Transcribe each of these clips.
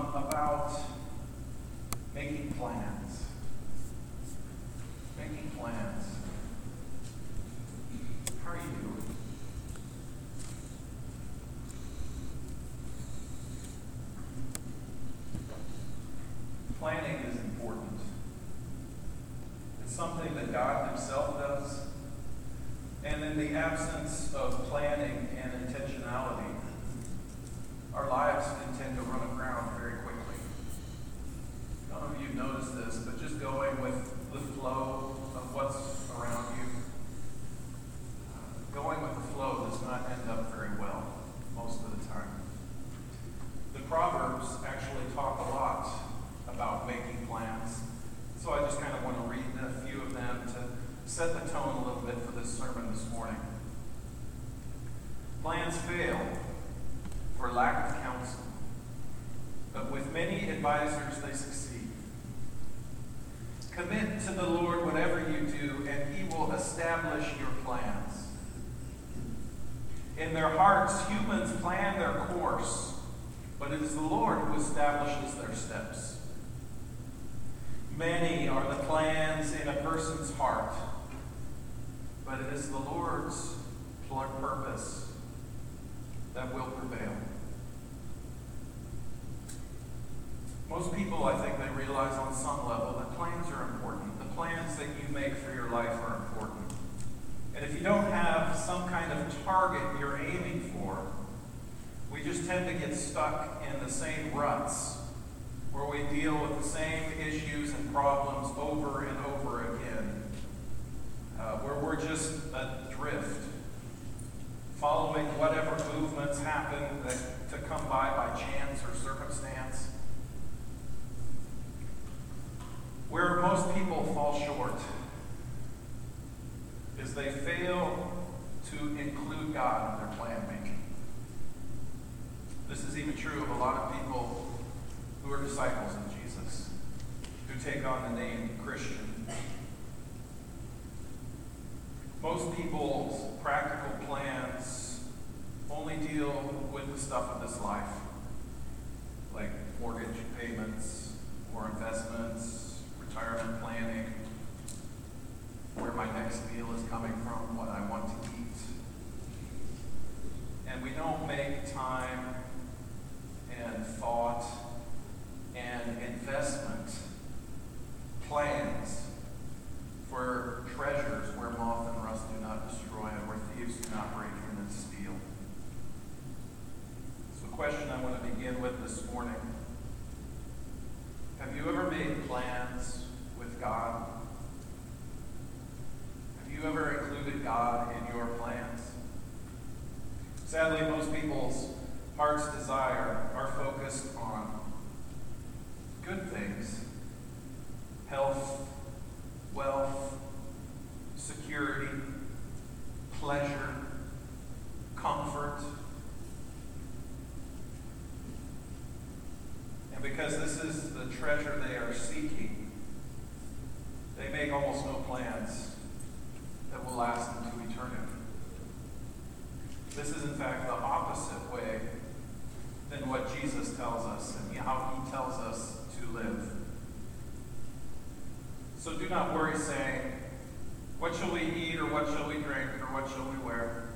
about making plans. Making plans. but it is the Lord's purpose that will prevail. Most people, I think, they realize on some level that plans are important. The plans that you make for your life are important. And if you don't have some kind of target you're aiming for, we just tend to get stuck in the same ruts where we deal with the same issues and problems over and over again uh, where we're just adrift, following whatever movements happen that, to come by by chance or circumstance. Where most people fall short is they fail to include God in their plan making. This is even true of a lot of people who are disciples of Jesus, who take on the name Christian most people's practical plans only deal with the stuff of this life, like mortgage payments or investments, retirement planning, where my next meal is coming from, what I want to eat. And we don't make time treasure they are seeking, they make almost no plans that will last into eternity. This is, in fact, the opposite way than what Jesus tells us and how he tells us to live. So do not worry, saying, What shall we eat, or what shall we drink, or what shall we wear?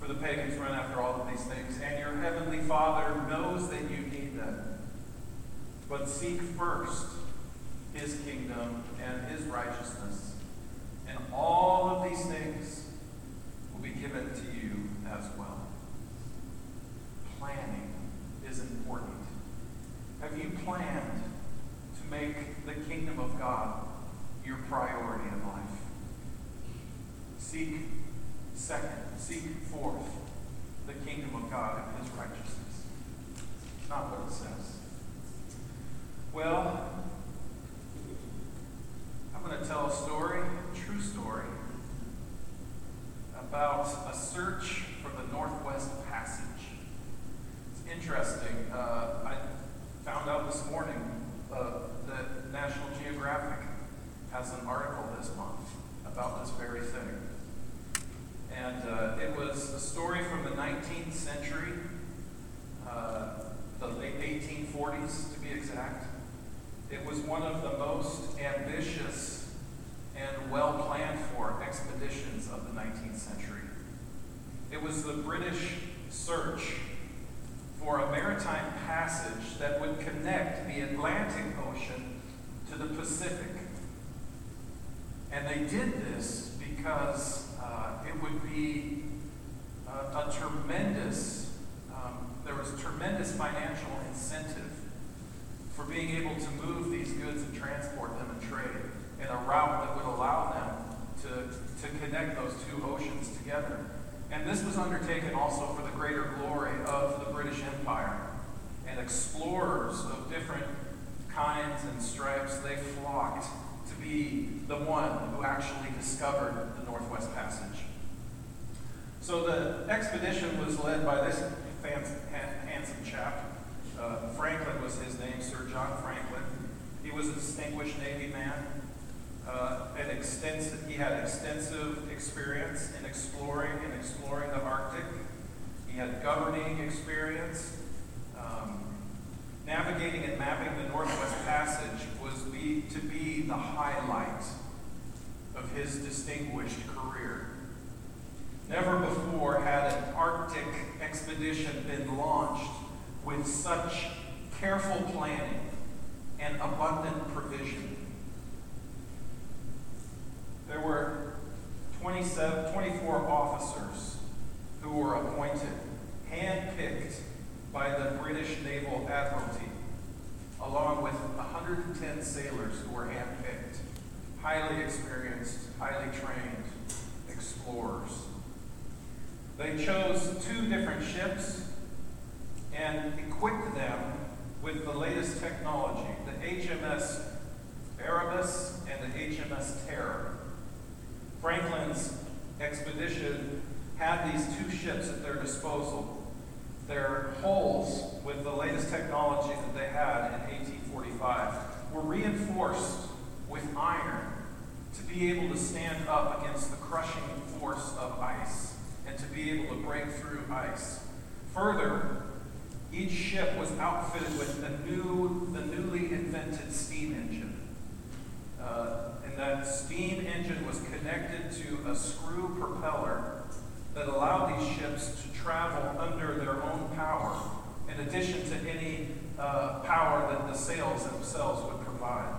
For the pagans run after all of these things, and your heavenly Father knows that you need them. But seek first his kingdom and his righteousness, and all of these things will be given to you as well. Planning is important. Have you planned to make the kingdom of God your priority in life? Seek second, seek forth the kingdom of God and his righteousness. It's not what it says. Well, I'm going to tell a story, a true story, about a search for the Northwest Passage. It's interesting. Uh, I found out this morning uh, that National Geographic has an article this month about this very thing. And uh, it was a story from the 19th century, uh, the late 1840s to be exact. It was one of the most ambitious and well planned for expeditions of the 19th century. It was the British search for a maritime passage that would connect the Atlantic Ocean to the Pacific. And they did this because uh, it would be a, a tremendous, um, there was tremendous financial incentive for being able to move these goods and transport them and trade in a route that would allow them to, to connect those two oceans together. And this was undertaken also for the greater glory of the British Empire. And explorers of different kinds and stripes, they flocked to be the one who actually discovered the Northwest Passage. So the expedition was led by this handsome chap. Uh, Franklin was his name, Sir John Franklin. He was a distinguished Navy man. Uh, an extensive, he had extensive experience in exploring and exploring the Arctic. He had governing experience. Um, navigating and mapping the Northwest Passage was be, to be the highlight of his distinguished career. Never before had an Arctic expedition been launched with such careful planning and abundant provision. There were 27, 24 officers who were appointed, handpicked by the British Naval Admiralty, along with 110 sailors who were handpicked, highly experienced, highly trained explorers. They chose two different ships and equipped them with the latest technology, the HMS Erebus and the HMS Terror. Franklin's expedition had these two ships at their disposal. Their hulls, with the latest technology that they had in 1845, were reinforced with iron to be able to stand up against the crushing force of ice and to be able to break through ice. Further, each ship was outfitted with a new, the newly invented steam engine. Uh, and that steam engine was connected to a screw propeller that allowed these ships to travel under their own power, in addition to any uh, power that the sails themselves would provide.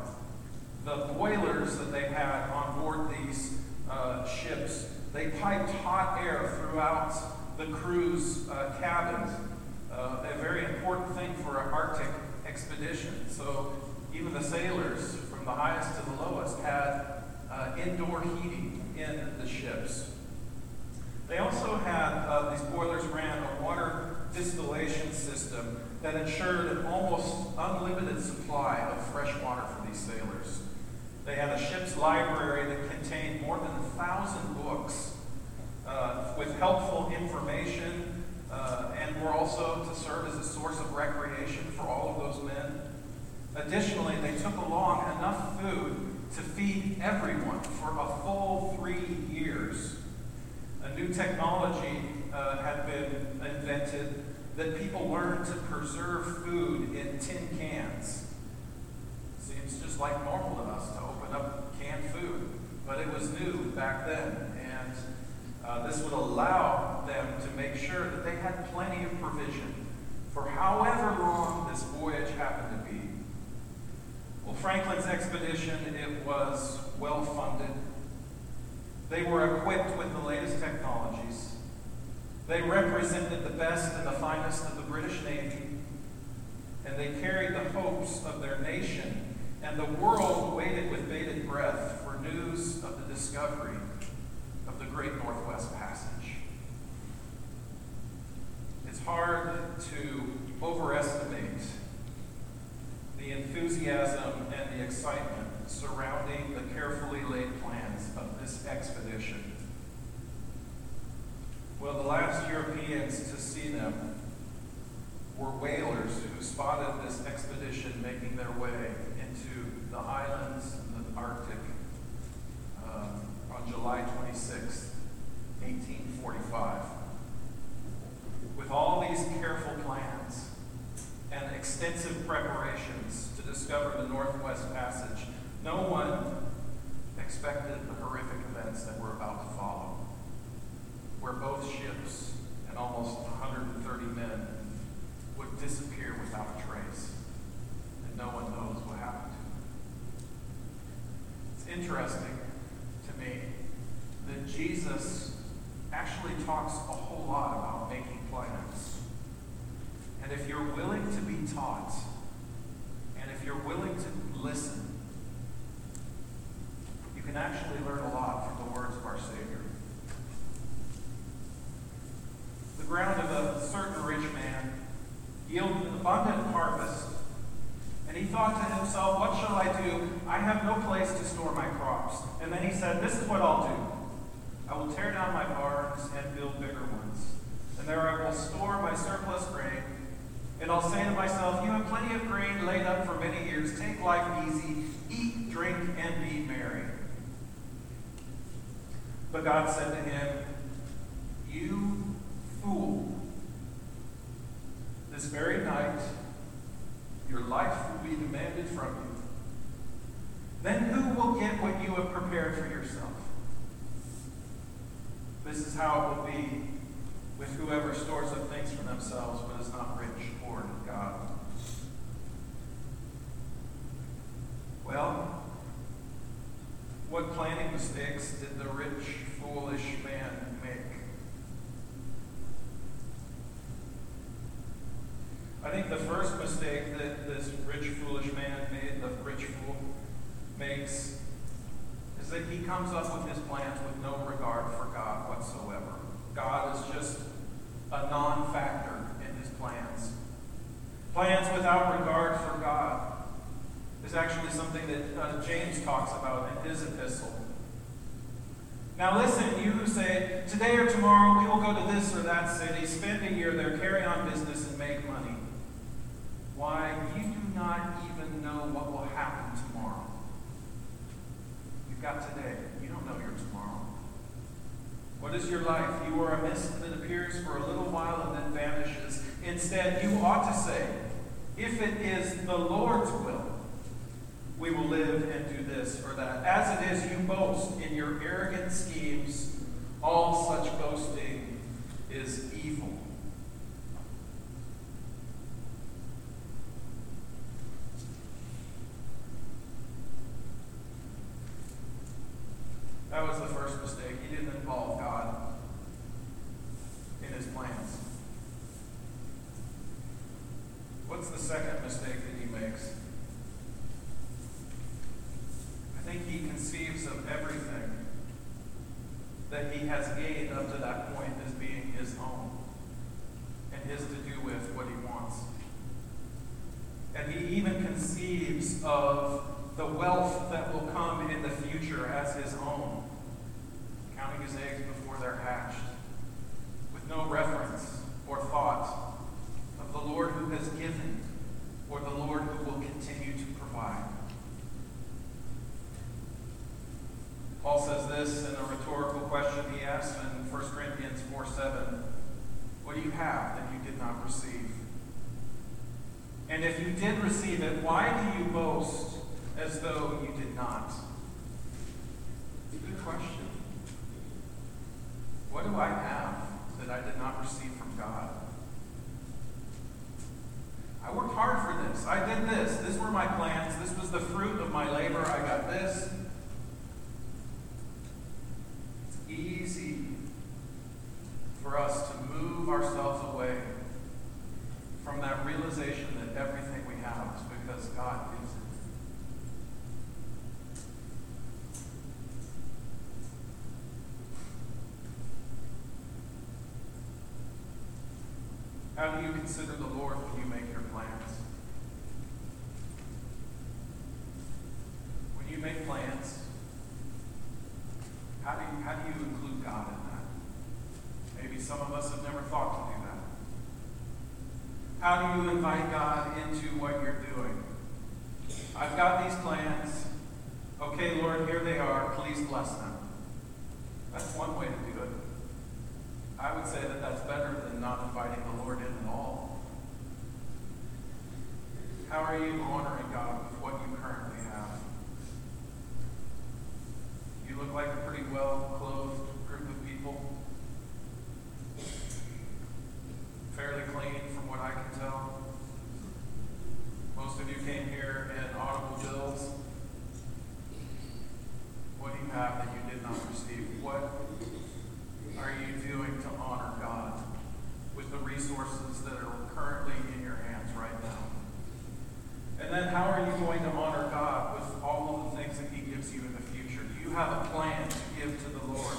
The boilers that they had on board these uh, ships, they piped hot air throughout the crew's uh, cabins, uh, a very important thing for an Arctic expedition. So even the sailors from the highest to the lowest, had uh, indoor heating in the ships. They also had, uh, these boilers ran a water distillation system that ensured an almost unlimited supply of fresh water for these sailors. They had a ship's library that contained more than a thousand books uh, with helpful information uh, and were also to serve as a source of recreation for all of those men. Additionally, they took along enough food to feed everyone for a full three years. A new technology uh, had been invented that people learned to preserve food in tin cans. Seems just like normal to us to open up canned food, but it was new back then, uh, this would allow them to make sure that they had plenty of provision for however long this voyage happened to be. Well, Franklin's expedition, it was well funded. They were equipped with the latest technologies. They represented the best and the finest of the British Navy, and they carried the hopes of their nation, and the world waited with bated breath for news of the discovery Great Northwest Passage. It's hard to overestimate the enthusiasm and the excitement surrounding the carefully laid plans of this expedition. Well, the last Europeans to see them were whalers who spotted this expedition making their way into the islands and the Arctic uh, on July 26, 1845. With all these careful plans and extensive preparations to discover the Northwest Passage, no one expected the horrific events that were about to follow where both ships and almost 130 men would disappear without a trace, and no one knows what happened to them. It's interesting to me that Jesus actually talks a whole lot about making plans. And if you're willing to be taught, and if you're willing to listen, you can actually learn a lot from the words of our Savior. The ground of a certain rich man yielded an abundant harvest. And he thought to himself, What shall I do? I have no place to store my crops. And then he said, This is what I'll do. I will tear down my barns and build bigger ones. And there I will store my surplus grain. And I'll say to myself, You have plenty of grain laid up for many years. Take life easy. Eat, drink, and be merry. But God said to him, You fool. This very night, your life will be demanded from you. Then who will get what you have prepared for yourself? This is how it will be with whoever stores up things for themselves but is not rich toward God. Well, what planning mistakes did the rich, foolish man make? I think the first mistake that this rich, foolish man made, the rich fool makes, is that he comes up with his plans with no regard for God whatsoever. God is just a non factor in his plans. Plans without regard for God is actually something that uh, James talks about in his epistle. Now, listen, you who say, today or tomorrow we will go to this or that city, spend a year there, carry on business, and make money. Why, you do not even know what will happen tomorrow. You've got today. You don't know your tomorrow. What is your life? You are a mist that appears for a little while and then vanishes. Instead, you ought to say, if it is the Lord's will, we will live and do this or that. As it is, you boast in your arrogant schemes. All such boasting is evil. That was the first mistake. He didn't involve God in his plans. What's the second mistake that he makes? I think he conceives of everything that he has gained up to that point as being his own and his to do with what he wants. And he even conceives of the wealth that will come in the future as his own, counting his eggs before they're hatched, with no reference or thought of the Lord who has given or the Lord who will continue to provide. Paul says this in a rhetorical question he asks in 1 Corinthians 4 7. What do you have that you did not receive? And if you did receive it, why do you boast as though you did not? It's a good question. What do I have that I did not receive from God? I worked hard for this. I did this. These were my plans. This was the fruit of my labor. I got this. It's easy for us to move ourselves away from that realization that everything we have is because God gives it. How do you consider the Lord when you make your plans? When you make plans, how do you, how do you include God in that? Maybe some of us have never thought to do that. How do you invite God into what you're doing? I've got these plans. Okay, Lord, here they are. Please bless them. That's one way to do it. I would say that that's better than not inviting the Lord in at all. How are you honoring God with what you currently have? You look like a pretty well clothed group of people. Fairly clean from what I can tell. Most of you came here in automobiles. What do you have that you did not receive? What are you doing to honor God with the resources that are currently in your hands right now? And then how are you going to honor God with all of the things that He gives you in the future? Do you have a plan to give to the Lord?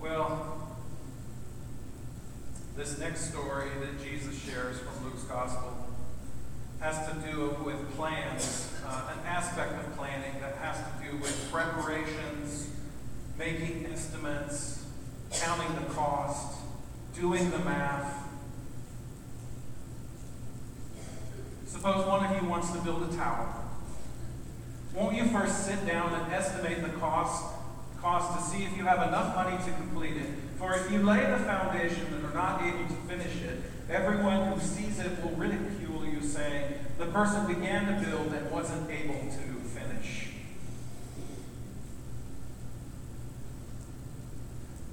Well, this next story that Jesus shares from Luke's Gospel has to do with plans, uh, an aspect of planning that has to do with preparations, making estimates, counting the cost, doing the math. Suppose one of you wants to build a tower. Won't you first sit down and estimate the cost, cost to see if you have enough money to complete it? For if you lay the foundation and are not able to finish it, everyone who sees it will ridicule you, saying, The person began to build and wasn't able to finish.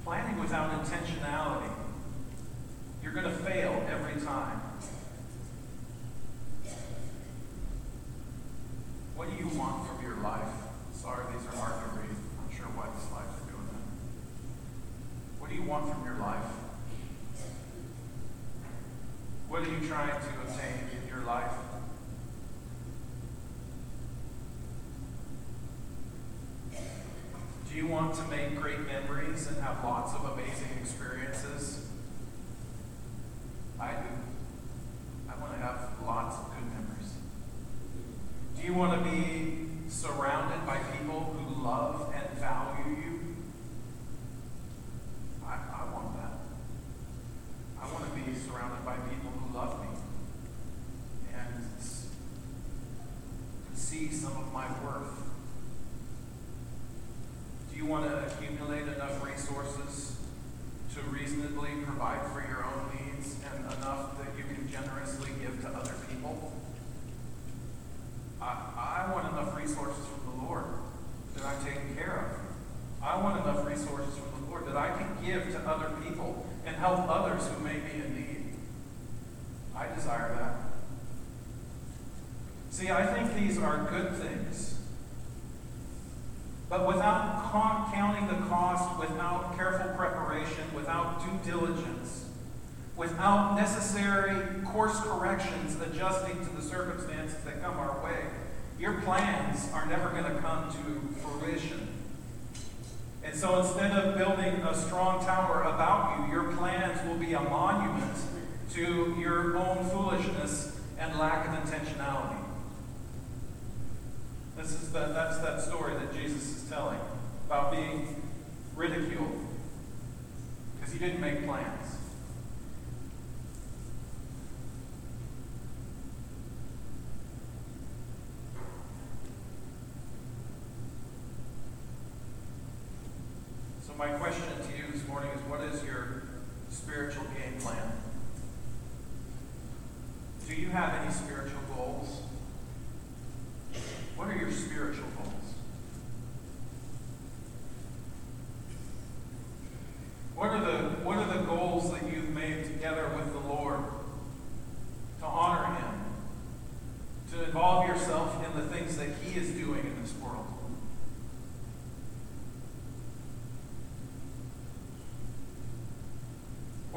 Planning without intentionality, you're going to fail every time. What do you want from your life? Sorry, these are hard to read. I'm sure why the slides are doing that. What do you want from your life? What are you trying to obtain in your life? To make great memories and have lots of amazing experiences? I do. I want to have lots of good memories. Do you want to be surrounded by people who love and value you? I, I want that. I want to be surrounded by people who love me and see some of my worth. Do you want to accumulate enough resources to reasonably provide for your own needs and enough that you can generously give to other people? I, I want enough resources from the Lord that I'm taken care of. I want enough resources from the Lord that I can give to other people and help others who may be in need. I desire that. See, I think these are good things. But without counting the cost, without careful preparation, without due diligence, without necessary course corrections adjusting to the circumstances that come our way, your plans are never going to come to fruition. And so instead of building a strong tower about you, your plans will be a monument to your own foolishness and lack of intentionality. This is the, that's that story that Jesus is telling about being ridiculed because he didn't make plans. So my question to you this morning is what is your spiritual game plan? Do you have any spiritual goals? What are your spiritual goals? What are the what are the goals that you've made together with the Lord to honor him? To involve yourself in the things that he is doing in this world?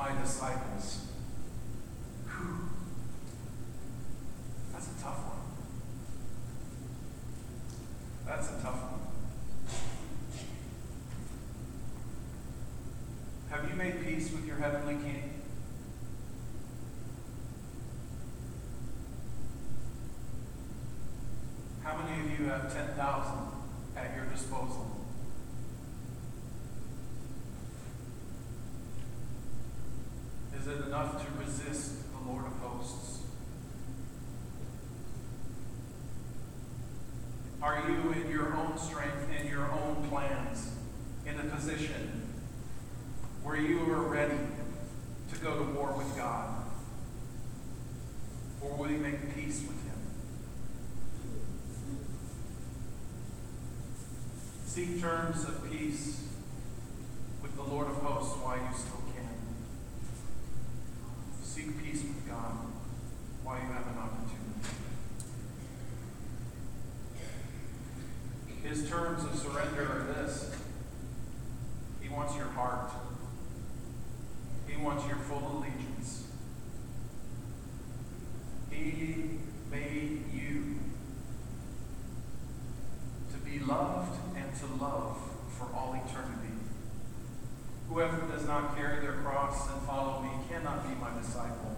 my disciples. That's a tough one. That's a tough one. Have you made peace with your heavenly King? How many of you have 10,000 at your disposal? Is it enough to resist the Lord of hosts? Are you, in your own strength and your own plans, in a position where you are ready to go to war with God? Or will you make peace with Him? Seek terms of peace with the Lord of hosts while you still Peace with God while you have an opportunity. His terms of surrender are this He wants your heart, He wants your full allegiance. He made you to be loved and to love for all eternity. Whoever does not carry their cross and follow me cannot be my disciple.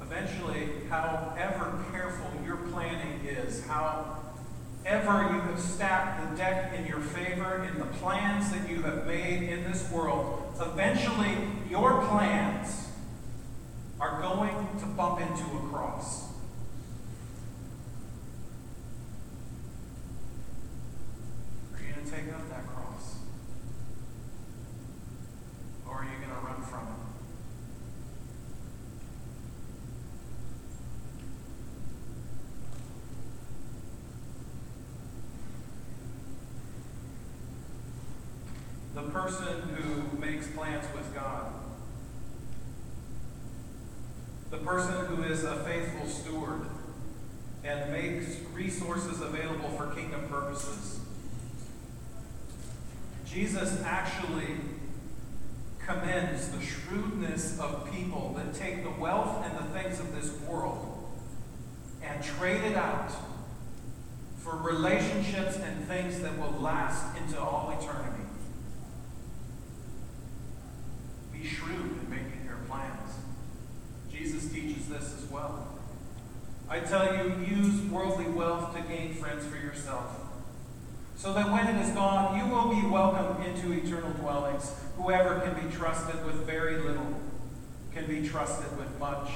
Eventually, however careful your planning is, however you have stacked the deck in your favor in the plans that you have made in this world, eventually your plans are going to bump into a cross. Are you going to take up that cross? Or are you going to run from it? The person who makes plans with God, the person who is a faithful steward and makes resources available for kingdom purposes. Jesus actually commends the shrewdness of people that take the wealth and the things of this world and trade it out for relationships and things that will last into all eternity. Be shrewd in making your plans. Jesus teaches this as well. I tell you, use worldly wealth to gain friends for yourself so that when it is gone, you will be welcomed into eternal dwellings. Whoever can be trusted with very little can be trusted with much.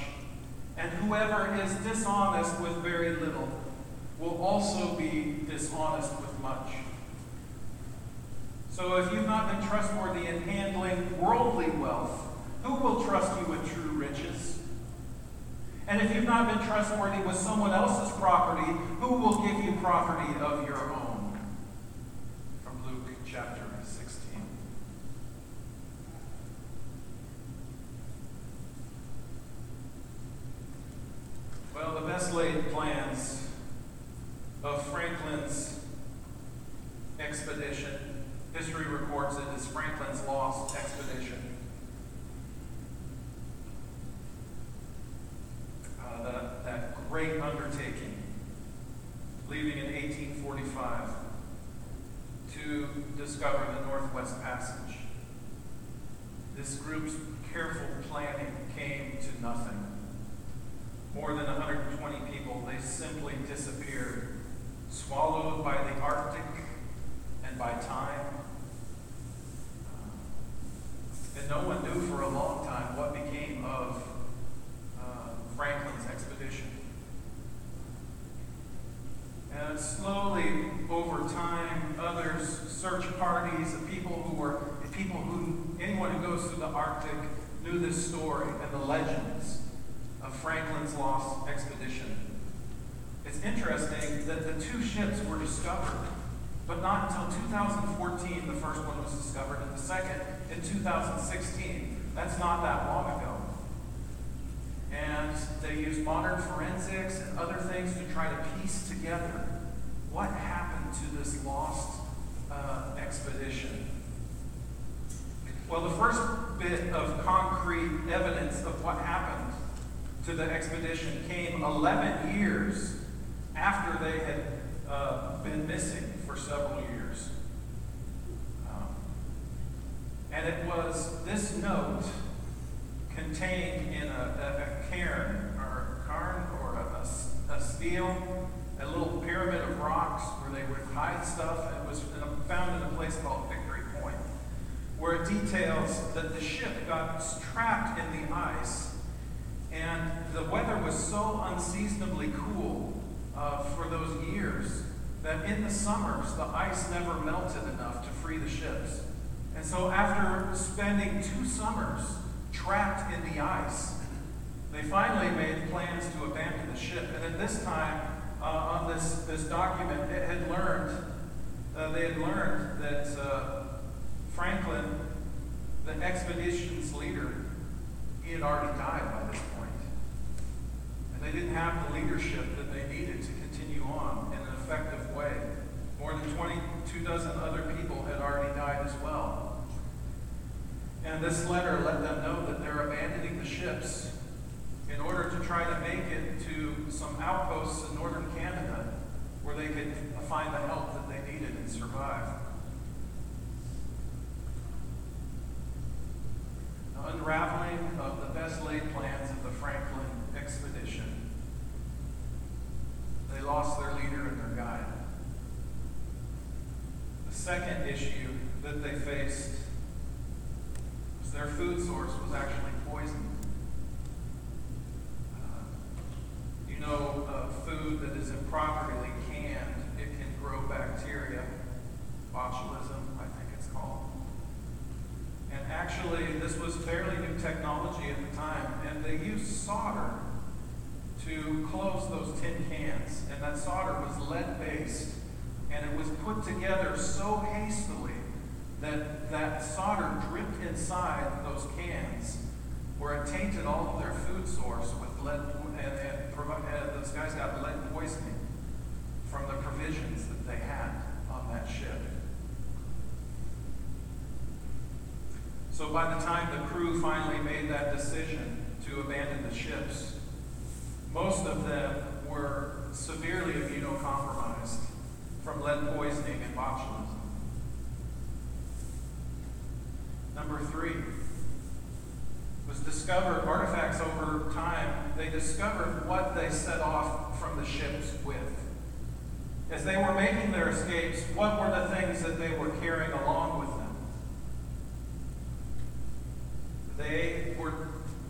And whoever is dishonest with very little will also be dishonest with much. So if you've not been trustworthy in handling worldly wealth, who will trust you with true riches? And if you've not been trustworthy with someone else's property, who will give you property of your own? From Luke chapter 16. Well, the best laid plans of Franklin's expedition, history records it as Franklin's lost expedition. Uh, that, that great undertaking, leaving in 1845 to discover the Northwest Passage. This group's careful planning came to nothing. More than 120 people, they simply disappeared, swallowed by the Arctic and by time. And no one knew for a long time what became of uh, Franklin's expedition. And slowly, over time, others, search parties, of people who were, people who, anyone who goes through the Arctic knew this story and the legends of Franklin's lost expedition. It's interesting that the two ships were discovered, but not until 2014 the first one was discovered, and the second in 2016. That's not that long ago. And they used modern forensics and other things to try to piece together what happened to this lost uh, expedition. Well, the first bit of concrete evidence of what happened to the expedition came 11 years after they had uh, been missing for several years. Um, and it was this note contained in a, a, a cairn or a cairn or a, a, a stele, a little pyramid of rocks where they would hide stuff. It was found in a place called where it details that the ship got trapped in the ice and the weather was so unseasonably cool uh, for those years that in the summers the ice never melted enough to free the ships. And so after spending two summers trapped in the ice, they finally made plans to abandon the ship. And at this time, uh, on this, this document, it had learned, uh, they had learned that uh, Franklin, the expedition's leader, he had already died by this point. And they didn't have the leadership that they needed to continue on in an effective way. More than 22 dozen other people had already died as well. And this letter let them know that they're abandoning the ships in order to try to make it to some outposts in northern Canada where they could find the help that they needed and survive. The unraveling of the best laid plans of the Franklin expedition. They lost their leader and their guide. The second issue that they faced was their food source was actually poisoned. Uh, you know, uh, food that is improperly canned, it can grow bacteria, botulism, I think it's called. And actually, this was fairly new technology at the time, and they used solder to close those tin cans. And that solder was lead based, and it was put together so hastily that that solder dripped inside those cans, where it tainted all of their food source with lead, and, and, and those guys got lead poisoning from the provisions that they had on that ship. So by the time the crew finally made that decision to abandon the ships, most of them were severely immunocompromised from lead poisoning and botulism. Number three was discovered artifacts over time. They discovered what they set off from the ships with. As they were making their escapes, what were the things that they were carrying along with them? They were,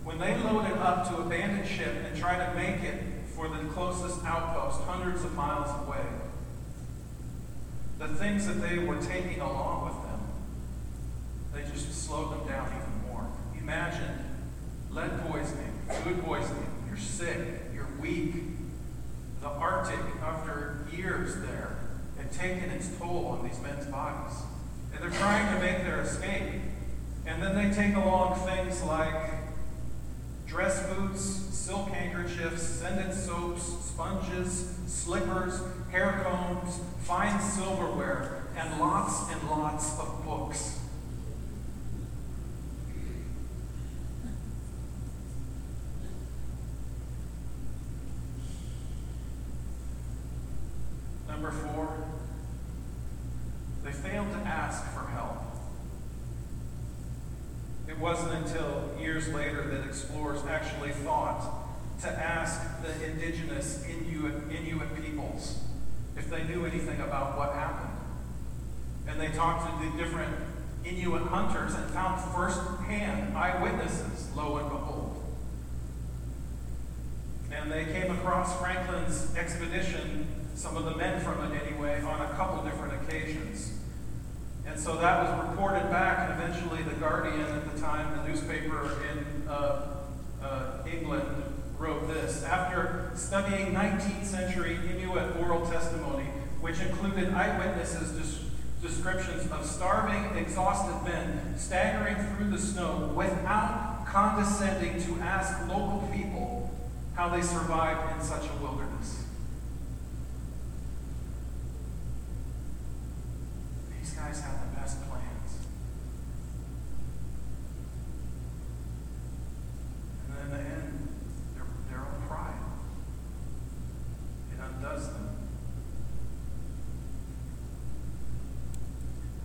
when they loaded up to abandon ship and try to make it for the closest outpost, hundreds of miles away, the things that they were taking along with them, they just slowed them down even more. Imagine lead poisoning, food poisoning. You're sick. You're weak. The Arctic, after years there, had taken its toll on these men's bodies. And they're trying to make their escape. And then they take along things like dress boots, silk handkerchiefs, scented soaps, sponges, slippers, hair combs, fine silverware, and lots and lots of books. Number four, they failed to ask for help. It wasn't until years later that explorers actually thought to ask the indigenous Inuit, Inuit peoples if they knew anything about what happened. And they talked to the different Inuit hunters and found first-hand eyewitnesses, lo and behold. And they came across Franklin's expedition, some of the men from it anyway, on a couple different occasions. And so that was reported back, and eventually the Guardian at the time, the newspaper in uh, uh, England, wrote this. After studying 19th century Inuit oral testimony, which included eyewitnesses' descriptions of starving, exhausted men staggering through the snow without condescending to ask local people how they survived in such a wilderness. These guys have the best plans. And then in the end, their, their own pride. It undoes them.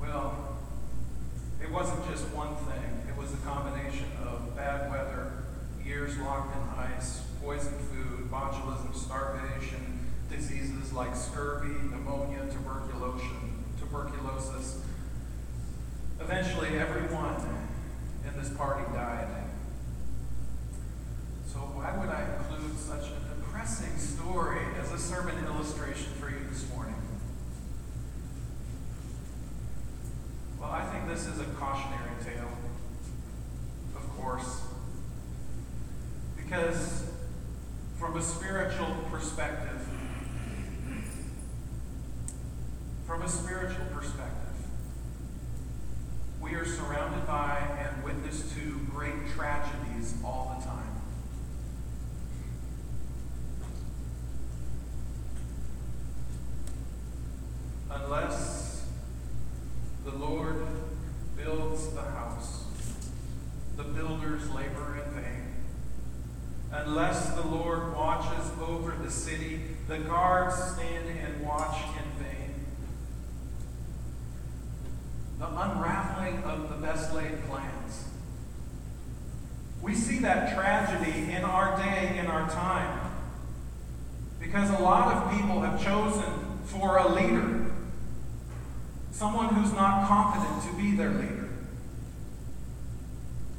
Well, it wasn't just one thing. It was a combination of bad weather, years locked in ice, poisoned food, botulism, starvation, diseases like scurvy, pneumonia, tuberculosis, tuberculosis. Eventually, everyone in this party died. So, why would I include such a depressing story as a sermon illustration for you this morning? Well, I think this is a cautionary tale, of course, because from a spiritual perspective, from a spiritual perspective, we are surrounded by and witness to great tragedies all the time. Unless the Lord builds the house, the builders labor in vain. Unless the Lord watches over the city, the guards stand and watch in vain. The unraveling of the best laid plans. We see that tragedy in our day, in our time, because a lot of people have chosen for a leader someone who's not competent to be their leader.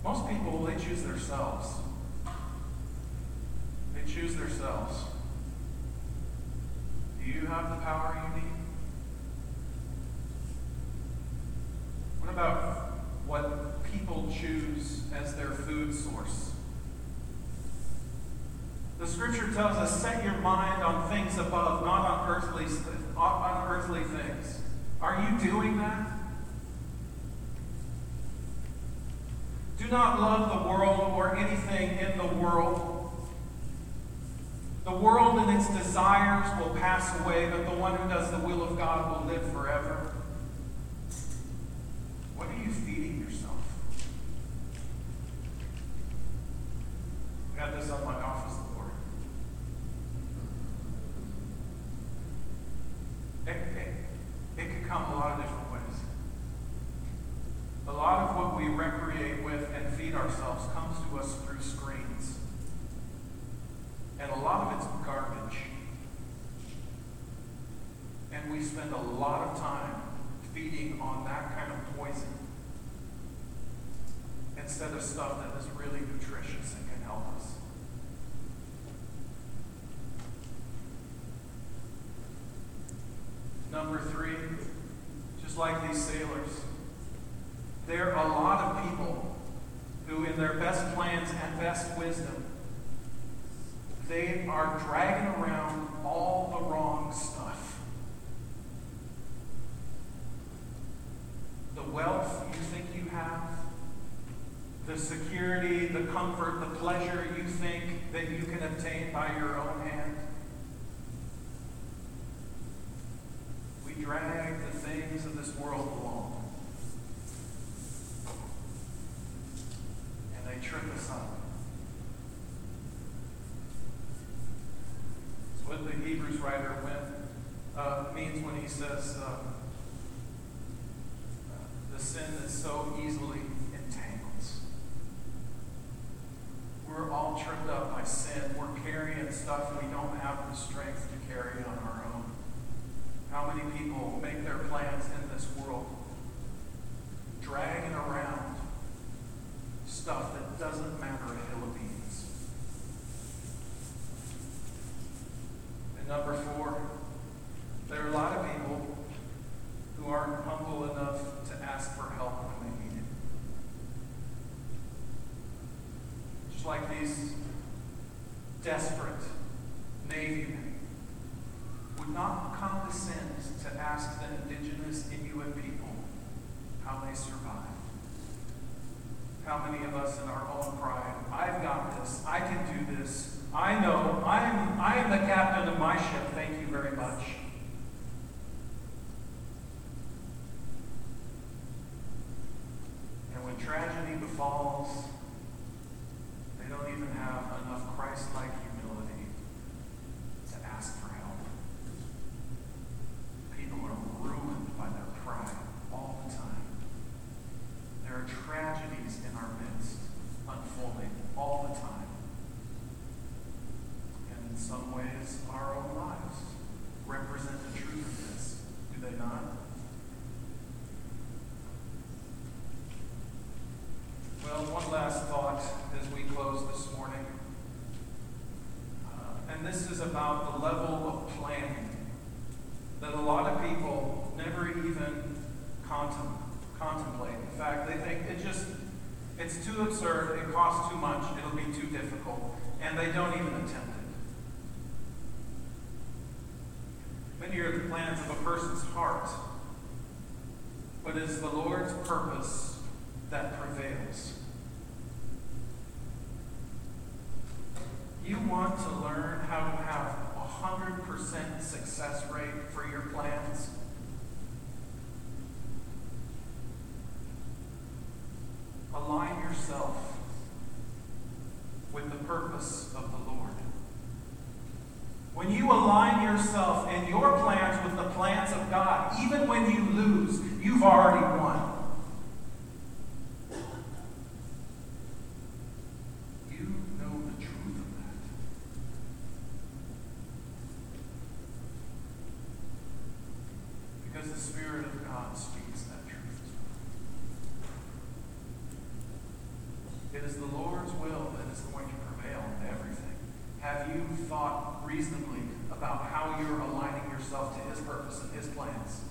Most people, they choose themselves. They choose themselves. Do you have the power you need? What about what people choose as their food source? The scripture tells us, set your mind on things above, not on earthly, on earthly things. Are you doing that? Do not love the world or anything in the world. The world and its desires will pass away, but the one who does the will of God will live forever. What are you feeding yourself? I got this on my office board. It, it, it could come a lot of different ways. A lot of what we recreate with and ourselves comes to us through screens. And a lot of it's garbage. And we spend a lot of time feeding on that kind of poison instead of stuff that is really nutritious and can help us. Number three, just like these sailors, easily entangles. We're all tripped up by sin. We're carrying stuff we don't have the strength to carry on our own. How many people make their plans in this world dragging around stuff that doesn't matter a hill of beans? And number four, desperate. some ways, our own lives represent the truth of this, do they not? Spirit of God speaks that truth as well. It is the Lord's will that is going to prevail in everything. Have you thought reasonably about how you're aligning yourself to His purpose and His plans?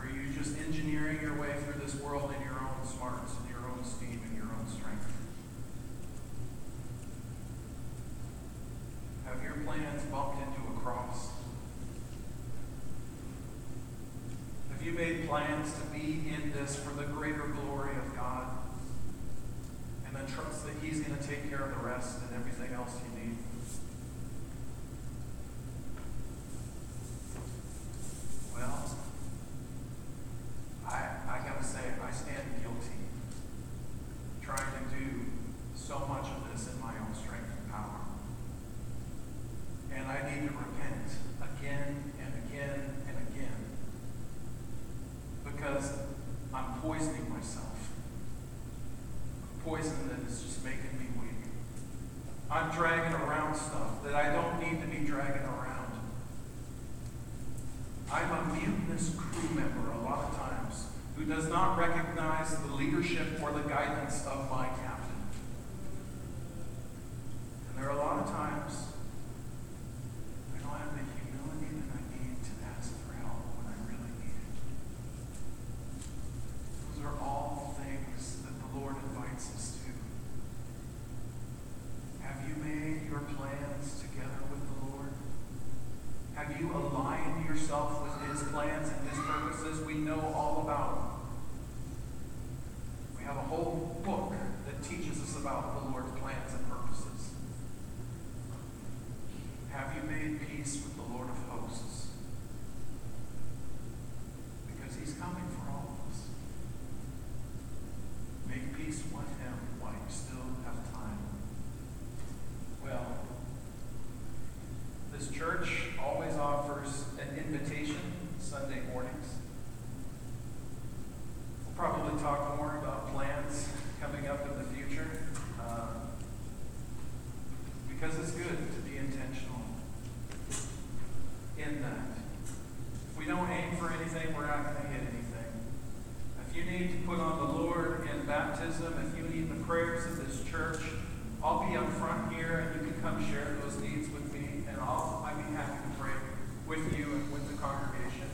Are you just engineering your way through this world in your own smarts? is for the greater glory of God. And then trust that He's going to take care of the rest and everything else not recognize the leadership or the guidance of my captain. And there are a lot of times Share those needs with me, and I'll, I'd be happy to pray with you and with the congregation.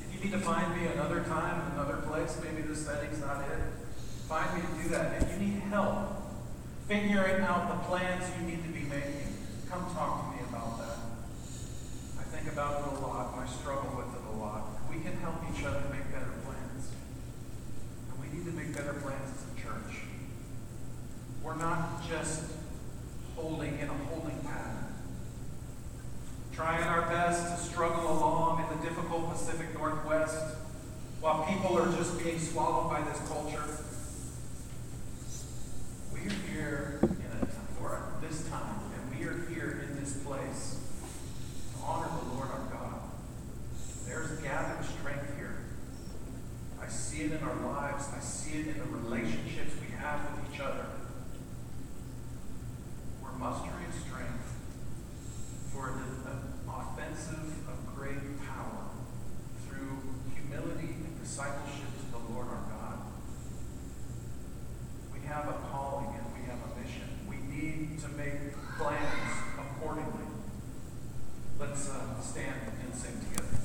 If you need to find me another time, another place, maybe this setting's not it, find me to do that. If you need help figuring out the plans you need to be making, come talk to me about that. I think about it a lot, I struggle with it a lot. We can help each other make better plans. And we need to make better plans as a church. We're not just are just being swallowed by this cold.